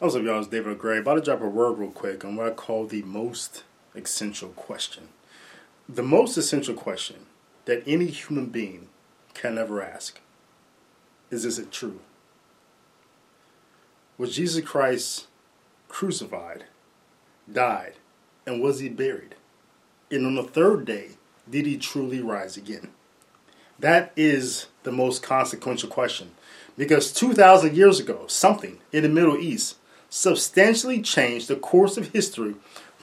What's up, y'all? It's David Gray. About to drop a word real quick on what I call the most essential question. The most essential question that any human being can ever ask is Is it true? Was Jesus Christ crucified, died, and was he buried? And on the third day, did he truly rise again? That is the most consequential question. Because 2,000 years ago, something in the Middle East substantially changed the course of history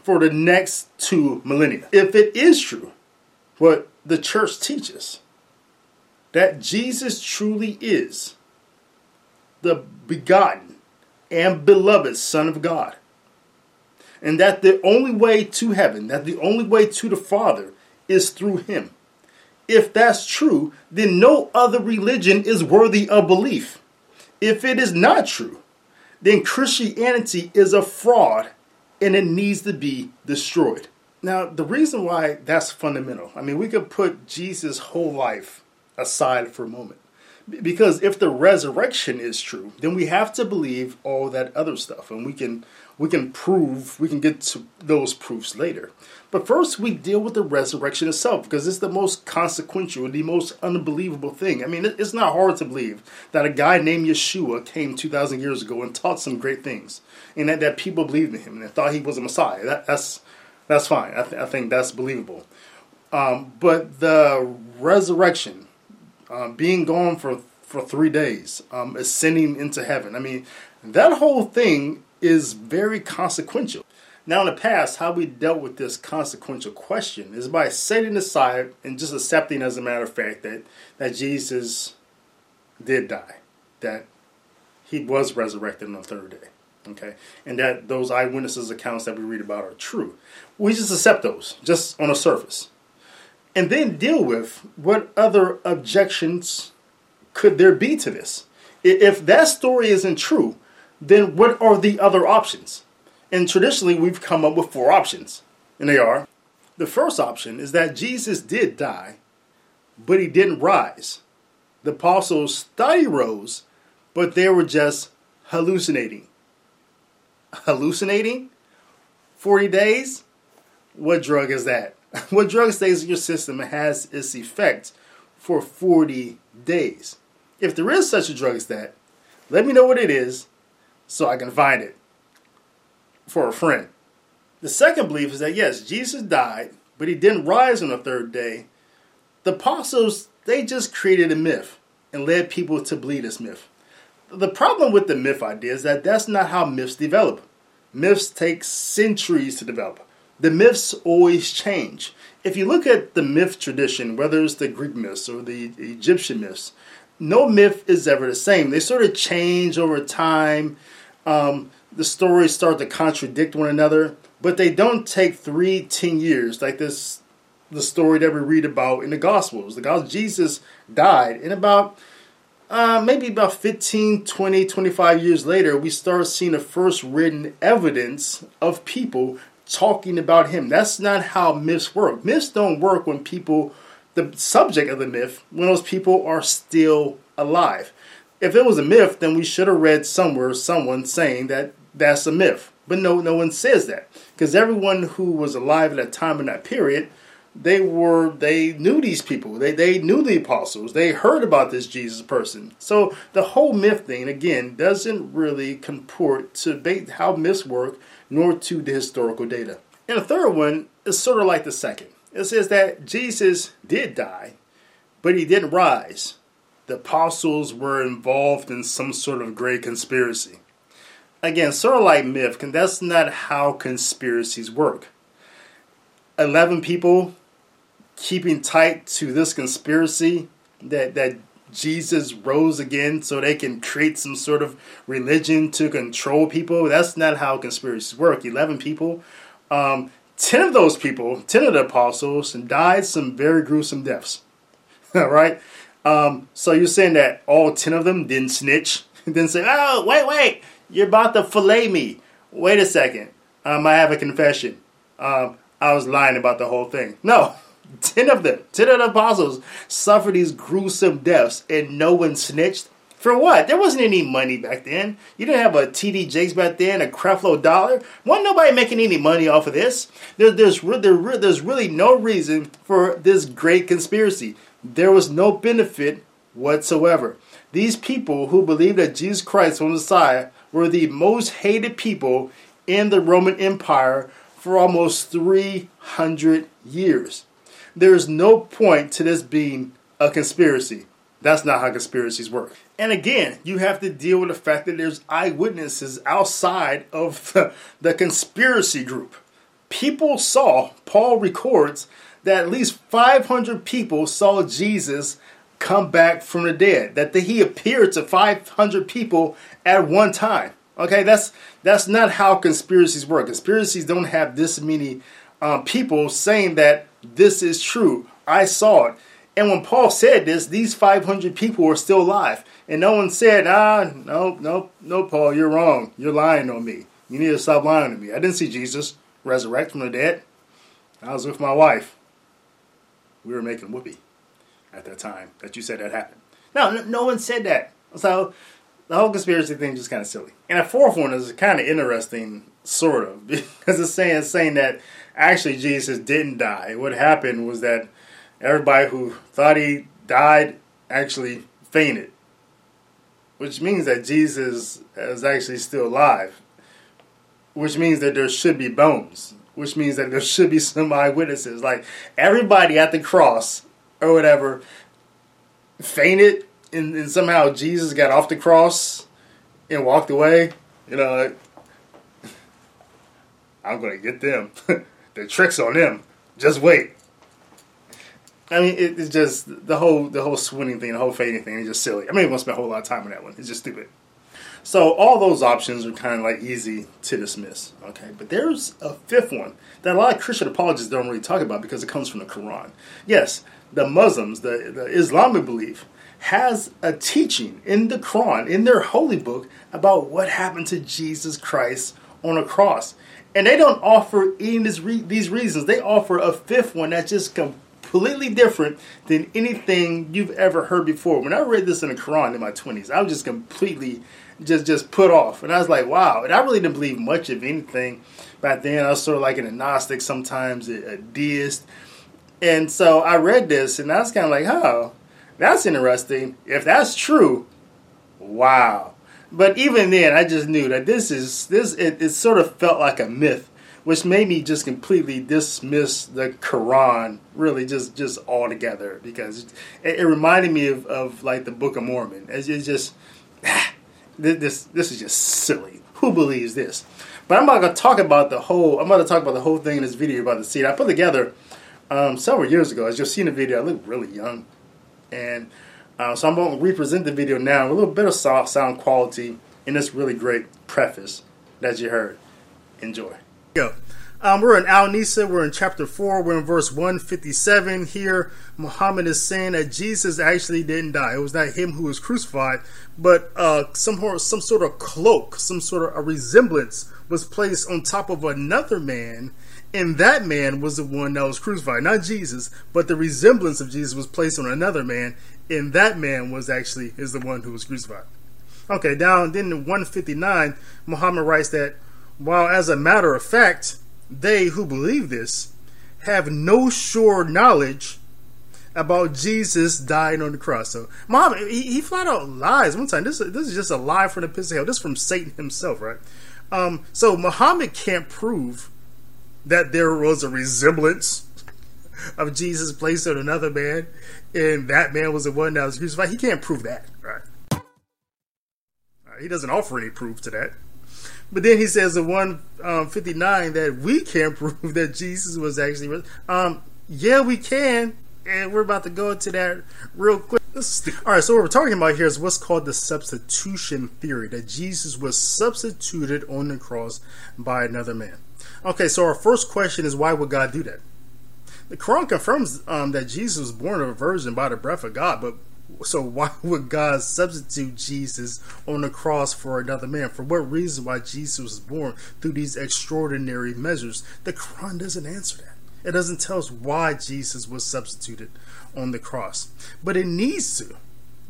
for the next two millennia. If it is true, what the church teaches, that Jesus truly is the begotten and beloved Son of God, and that the only way to heaven, that the only way to the Father is through Him. If that's true, then no other religion is worthy of belief. If it is not true, then Christianity is a fraud and it needs to be destroyed. Now, the reason why that's fundamental, I mean, we could put Jesus' whole life aside for a moment. Because if the resurrection is true, then we have to believe all that other stuff, and we can we can prove we can get to those proofs later. But first, we deal with the resurrection itself because it's the most consequential, the most unbelievable thing. I mean, it's not hard to believe that a guy named Yeshua came 2,000 years ago and taught some great things, and that, that people believed in him and thought he was a Messiah. That, that's that's fine. I, th- I think that's believable. Um, but the resurrection, um, being gone for for three days, um, ascending into heaven. I mean, that whole thing is very consequential. Now, in the past, how we dealt with this consequential question is by setting aside and just accepting, as a matter of fact, that, that Jesus did die, that he was resurrected on the third day, okay, and that those eyewitnesses' accounts that we read about are true. We just accept those, just on the surface, and then deal with what other objections could there be to this? If that story isn't true, then what are the other options? And traditionally, we've come up with four options, and they are the first option is that Jesus did die, but he didn't rise. The apostles thought he rose, but they were just hallucinating. Hallucinating? 40 days? What drug is that? What drug stays in your system and has its effect for 40 days? If there is such a drug as that, let me know what it is so I can find it for a friend. The second belief is that yes, Jesus died, but he didn't rise on the third day. The apostles, they just created a myth and led people to believe this myth. The problem with the myth idea is that that's not how myths develop. Myths take centuries to develop. The myths always change. If you look at the myth tradition, whether it's the Greek myths or the Egyptian myths, no myth is ever the same. They sort of change over time. Um, the stories start to contradict one another, but they don't take three, ten years like this. The story that we read about in the Gospels. The Gospel Jesus died, and about uh, maybe about 15, 20, 25 years later, we start seeing the first written evidence of people talking about him. That's not how myths work. Myths don't work when people the subject of the myth when those people are still alive. If it was a myth, then we should have read somewhere someone saying that that's a myth. But no, no one says that because everyone who was alive at that time in that period, they were they knew these people. They they knew the apostles. They heard about this Jesus person. So the whole myth thing again doesn't really comport to how myths work, nor to the historical data. And the third one is sort of like the second. It says that Jesus did die, but he didn't rise. The apostles were involved in some sort of great conspiracy. Again, sort of like myth, that's not how conspiracies work. 11 people keeping tight to this conspiracy that, that Jesus rose again so they can create some sort of religion to control people. That's not how conspiracies work. 11 people. Um, Ten of those people, ten of the apostles, died some very gruesome deaths. All right? Um, so you're saying that all ten of them didn't snitch? didn't say, oh, wait, wait, you're about to fillet me. Wait a second. Um, I have a confession. Um, I was lying about the whole thing. No, ten of them, ten of the apostles suffered these gruesome deaths and no one snitched. For what? There wasn't any money back then. You didn't have a TD Jakes back then, a Creflo Dollar. Wasn't nobody making any money off of this. There, there's, there, there's really no reason for this great conspiracy. There was no benefit whatsoever. These people who believed that Jesus Christ was Messiah were the most hated people in the Roman Empire for almost 300 years. There is no point to this being a conspiracy. That's not how conspiracies work. And again, you have to deal with the fact that there's eyewitnesses outside of the, the conspiracy group. People saw, Paul records, that at least 500 people saw Jesus come back from the dead. That he appeared to 500 people at one time. Okay, that's that's not how conspiracies work. Conspiracies don't have this many um, people saying that this is true. I saw it. And when Paul said this, these 500 people were still alive. And no one said, ah, no, no, no, Paul, you're wrong. You're lying on me. You need to stop lying to me. I didn't see Jesus resurrect from the dead. I was with my wife. We were making whoopee at that time that you said that happened. No, no, one said that. So the whole conspiracy thing is just kind of silly. And a fourth one is kind of interesting, sort of, because it's saying, saying that actually Jesus didn't die. What happened was that everybody who thought he died actually fainted, which means that Jesus is actually still alive, which means that there should be bones, which means that there should be some eyewitnesses. Like everybody at the cross or whatever fainted, and, and somehow Jesus got off the cross and walked away. You know, like, I'm going to get them. the tricks on them. Just wait. I mean, it, it's just the whole the whole swooning thing, the whole fading thing is just silly. I mean, we won't spend a whole lot of time on that one. It's just stupid. So all those options are kind of like easy to dismiss. Okay, but there's a fifth one that a lot of Christian apologists don't really talk about because it comes from the Quran. Yes, the Muslims, the, the Islamic belief, has a teaching in the Quran, in their holy book, about what happened to Jesus Christ on a cross. And they don't offer any these reasons. They offer a fifth one that's just completely different than anything you've ever heard before. When I read this in the Quran in my 20s, I was just completely just just put off. And I was like, wow. And I really didn't believe much of anything back then. I was sort of like an agnostic, sometimes a, deist. And so I read this and I was kind of like, oh, that's interesting. If that's true, wow. But even then, I just knew that this is this. It, it sort of felt like a myth, which made me just completely dismiss the Quran, really just just altogether, because it, it reminded me of, of like the Book of Mormon. It's, it's just this this is just silly. Who believes this? But I'm not gonna talk about the whole. I'm to talk about the whole thing in this video about the seed. I put together um, several years ago. As you'll see in the video, I look really young, and uh, so I'm going to represent the video now with a little bit of soft sound quality in this really great preface that you heard. Enjoy. Go. Um, we're in Al Nisa. We're in chapter 4. We're in verse 157. Here, Muhammad is saying that Jesus actually didn't die. It was not him who was crucified, but uh, some, some sort of cloak, some sort of a resemblance was placed on top of another man, and that man was the one that was crucified. Not Jesus, but the resemblance of Jesus was placed on another man, and that man was actually is the one who was crucified. Okay, down then in 159, Muhammad writes that while as a matter of fact, they who believe this have no sure knowledge about Jesus dying on the cross. So Muhammad, he, he flat out lies one time. This, this is just a lie from the pits of hell. This is from Satan himself, right? Um, so Muhammad can't prove that there was a resemblance of Jesus placed on another man, and that man was the one that was crucified. He can't prove that, right? He doesn't offer any proof to that. But then he says in 159 um, that we can't prove that Jesus was actually. Um, yeah, we can. And we're about to go into that real quick. All right, so what we're talking about here is what's called the substitution theory that Jesus was substituted on the cross by another man. Okay, so our first question is why would God do that? The Quran confirms um, that Jesus was born of a virgin by the breath of God, but so why would God substitute Jesus on the cross for another man? For what reason why Jesus was born through these extraordinary measures? The Quran doesn't answer that. It doesn't tell us why Jesus was substituted on the cross. But it needs to.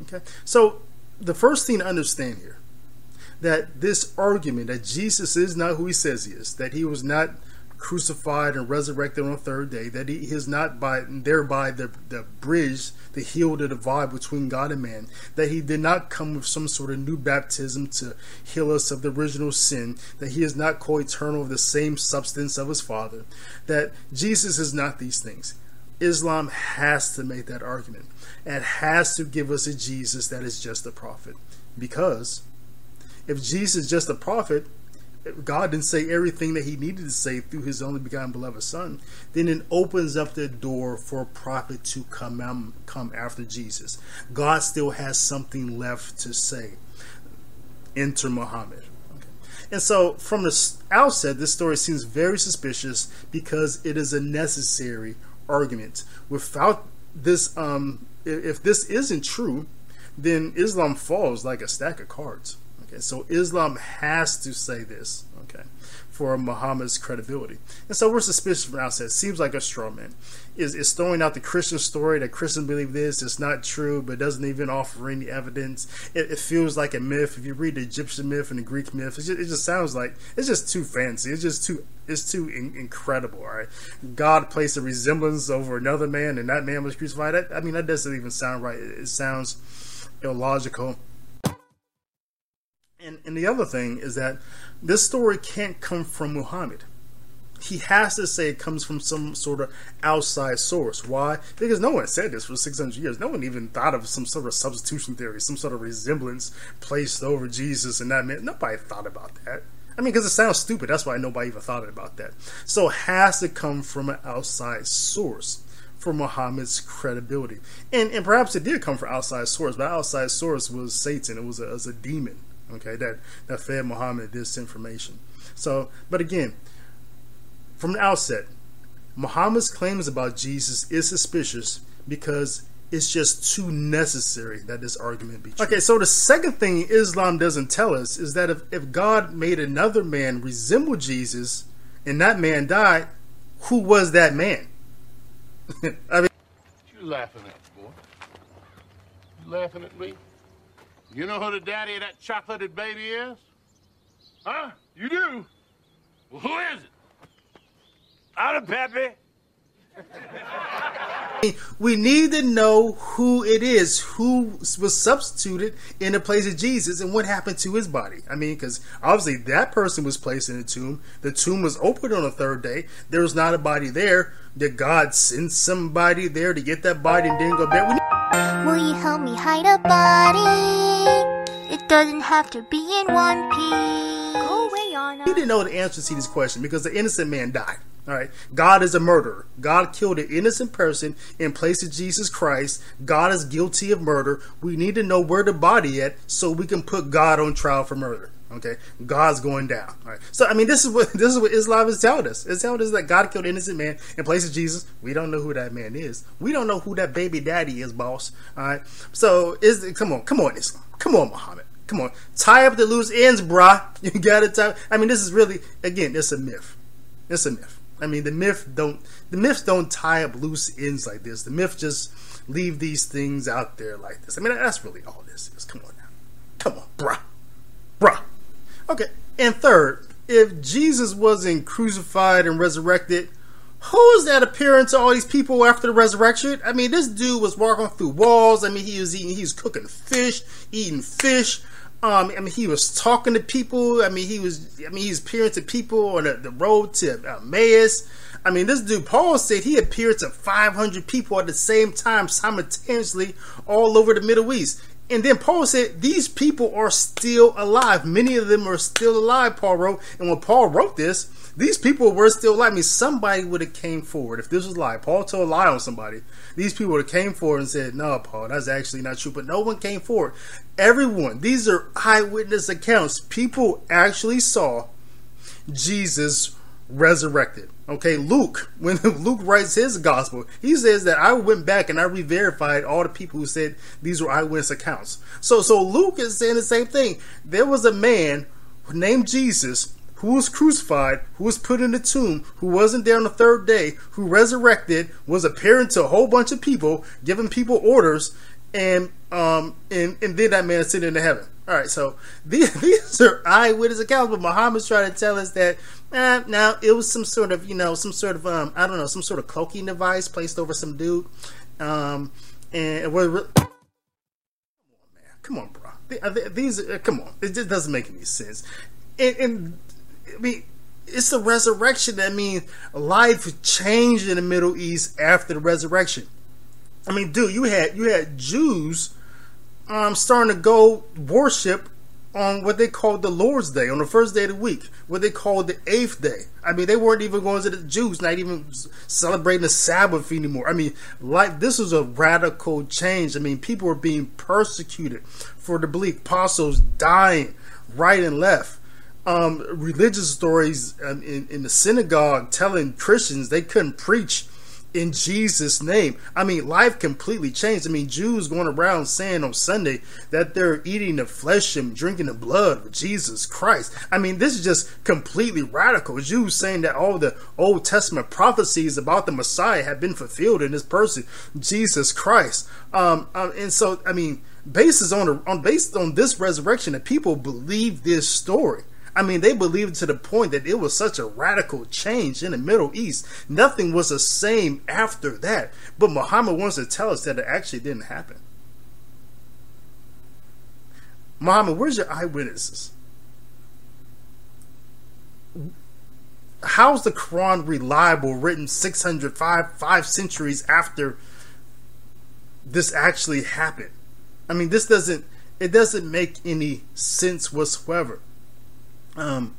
Okay? So the first thing to understand here that this argument that Jesus is not who he says he is, that he was not crucified and resurrected on the third day, that he is not by thereby the, the bridge, the heal, the divide between God and man, that he did not come with some sort of new baptism to heal us of the original sin, that he is not co-eternal of the same substance of his Father, that Jesus is not these things. Islam has to make that argument and has to give us a Jesus that is just a prophet. Because if Jesus is just a prophet, God didn't say everything that he needed to say through his only begotten beloved son, then it opens up the door for a prophet to come come after Jesus. God still has something left to say. Enter Muhammad. And so from the outset, this story seems very suspicious because it is a necessary argument. Without this, um, if this isn't true, then Islam falls like a stack of cards. Okay, so Islam has to say this, okay, for Muhammad's credibility. And so we're suspicious from outset. Seems like a straw man. Is is throwing out the Christian story that Christians believe this. It's not true, but doesn't even offer any evidence. It, it feels like a myth. If you read the Egyptian myth and the Greek myth, it just, it just sounds like it's just too fancy. It's just too it's too in, incredible. Right? God placed a resemblance over another man, and that man was crucified. I mean, that doesn't even sound right. It, it sounds illogical. And, and the other thing is that this story can't come from Muhammad. He has to say it comes from some sort of outside source. Why? Because no one said this for 600 years. No one even thought of some sort of substitution theory, some sort of resemblance placed over Jesus and that meant nobody thought about that. I mean, because it sounds stupid. That's why nobody even thought about that. So it has to come from an outside source for Muhammad's credibility. And, and perhaps it did come from outside source, but outside source was Satan. It was a, it was a demon okay, that, that fed Muhammad this information. So, but again, from the outset, Muhammad's claims about Jesus is suspicious because it's just too necessary that this argument be true. Okay, so the second thing Islam doesn't tell us is that if, if God made another man resemble Jesus and that man died, who was that man? I mean, what you laughing at, boy? You laughing at me? You know who the daddy of that chocolated baby is? Huh? You do? Well, who is it? Out of Pepe. we need to know who it is who was substituted in the place of Jesus and what happened to his body. I mean, because obviously that person was placed in a tomb. The tomb was opened on the third day. There was not a body there. Did God send somebody there to get that body and then go back? Will you help me hide a body? It doesn't have to be in one piece. Go away, Anna. He didn't know the answer to this question because the innocent man died. All right. God is a murderer. God killed an innocent person in place of Jesus Christ. God is guilty of murder. We need to know where the body at so we can put God on trial for murder. Okay, God's going down. All right. So I mean, this is what this is what Islam is telling us. It's telling us that God killed an innocent man in place of Jesus. We don't know who that man is. We don't know who that baby daddy is, boss. All right. So is come on, come on, Islam. Come on, Muhammad. Come on, tie up the loose ends, brah. You gotta tie. I mean, this is really again, it's a myth. It's a myth. I mean, the myth don't the myths don't tie up loose ends like this. The myth just leave these things out there like this. I mean, that's really all this is. Come on now, come on, bruh, bruh. Okay, and third, if Jesus wasn't crucified and resurrected, who's that appearing to all these people after the resurrection? I mean, this dude was walking through walls. I mean, he was eating, he was cooking fish, eating fish. Um, I mean, he was talking to people. I mean, he was, I mean, he appearing to people on the, the road to Emmaus. I mean, this dude, Paul said he appeared to 500 people at the same time, simultaneously, all over the Middle East. And then Paul said, These people are still alive. Many of them are still alive, Paul wrote. And when Paul wrote this, these people were still alive. I mean, somebody would have came forward. If this was a lie, Paul told a lie on somebody. These people would have came forward and said, No, Paul, that's actually not true. But no one came forward. Everyone, these are eyewitness accounts. People actually saw Jesus resurrected. Okay, Luke, when Luke writes his gospel, he says that I went back and I re-verified all the people who said these were eyewitness accounts. So, so Luke is saying the same thing. There was a man named Jesus who was crucified, who was put in the tomb, who wasn't there on the third day, who resurrected, was appearing to a whole bunch of people, giving people orders, and um and and then that man is sitting in heaven. All right, so these, these are eyewitness accounts, but Muhammad's trying to tell us that eh, now it was some sort of you know some sort of um I don't know some sort of cloaking device placed over some dude, um and we're. Come on, bro. These, uh, come on. It just doesn't make any sense. And, and I mean, it's the resurrection that means life changed in the Middle East after the resurrection. I mean, dude, you had you had Jews um, starting to go worship on what they called the Lord's Day, on the first day of the week, what they called the eighth day. I mean, they weren't even going to the Jews, not even celebrating the Sabbath anymore. I mean, like this was a radical change. I mean, people were being persecuted for the belief, apostles dying right and left. Um, religious stories in, in the synagogue telling Christians they couldn't preach in Jesus' name. I mean, life completely changed. I mean, Jews going around saying on Sunday that they're eating the flesh and drinking the blood of Jesus Christ. I mean, this is just completely radical. Jews saying that all the Old Testament prophecies about the Messiah have been fulfilled in this person, Jesus Christ. Um, um and so, I mean, based on, on based on this resurrection, that people believe this story. I mean, they believed to the point that it was such a radical change in the Middle East. Nothing was the same after that. But Muhammad wants to tell us that it actually didn't happen. Muhammad, where's your eyewitnesses? How's the Quran reliable, written 605 five centuries after this actually happened? I mean, this doesn't it doesn't make any sense whatsoever. Um,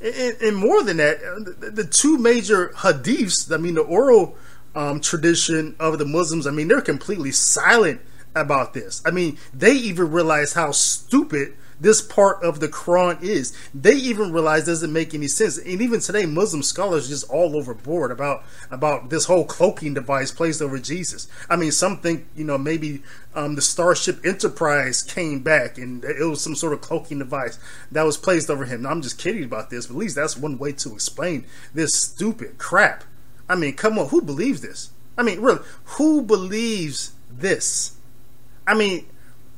and, and, more than that, the, the, two major hadiths, I mean, the oral um, tradition of the Muslims, I mean, they're completely silent about this. I mean, they even realize how stupid this part of the Quran is. They even realize doesn't make any sense. And even today, Muslim scholars just all overboard about about this whole cloaking device placed over Jesus. I mean, some think you know maybe um, the Starship Enterprise came back and it was some sort of cloaking device that was placed over him. Now, I'm just kidding about this, but at least that's one way to explain this stupid crap. I mean, come on, who believes this? I mean, really, who believes this? I mean,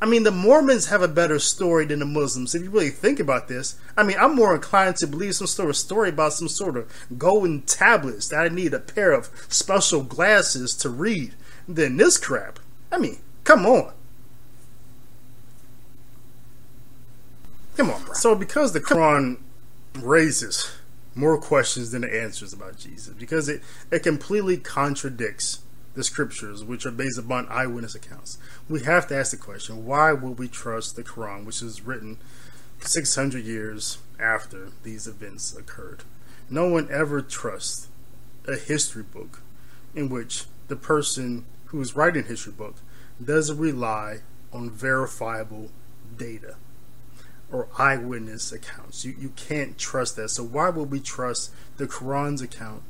I mean, the Mormons have a better story than the Muslims. If you really think about this, I mean, I'm more inclined to believe some sort of story about some sort of golden tablets that I need a pair of special glasses to read than this crap. I mean, come on. Come on, bro. So, because the Quran raises more questions than the answers about Jesus, because it, it completely contradicts the scriptures, which are based upon eyewitness accounts, we have to ask the question why would we trust the Quran, which is written 600 years after these events occurred? No one ever trusts a history book in which the person who is writing history book doesn't rely on verifiable data or eyewitness accounts. You, you can't trust that. So, why would we trust the Quran's account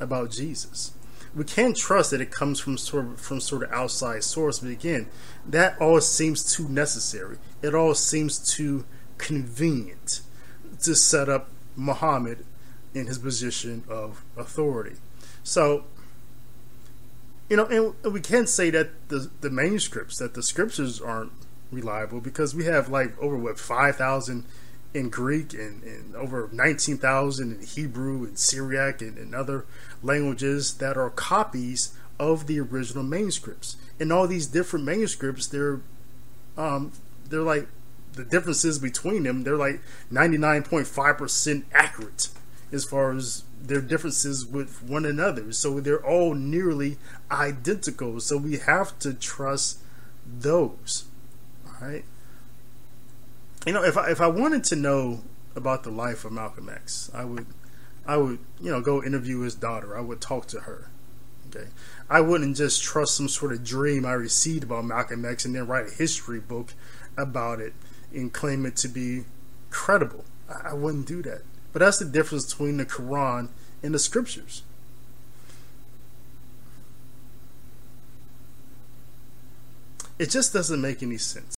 about Jesus? We can't trust that it comes from sort of, from sort of outside source. But again, that all seems too necessary. It all seems too convenient to set up Muhammad in his position of authority. So, you know, and we can't say that the the manuscripts, that the scriptures aren't reliable because we have like over what five thousand in Greek and, and over 19,000 in Hebrew and Syriac and, and other languages that are copies of the original manuscripts. And all these different manuscripts, they're um, they're like the differences between them. They're like 99.5% accurate as far as their differences with one another. So they're all nearly identical. So we have to trust those. All right you know, if I, if I wanted to know about the life of Malcolm X, I would I would you know go interview his daughter. I would talk to her. Okay, I wouldn't just trust some sort of dream I received about Malcolm X and then write a history book about it and claim it to be credible. I, I wouldn't do that. But that's the difference between the Quran and the scriptures. It just doesn't make any sense.